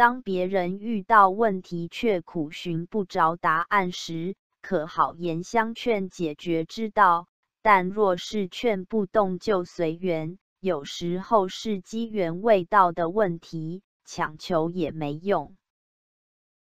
当别人遇到问题却苦寻不着答案时可好言相劝解决之道。但若是劝不动就随缘有时候是机缘未到的问题强求也没用。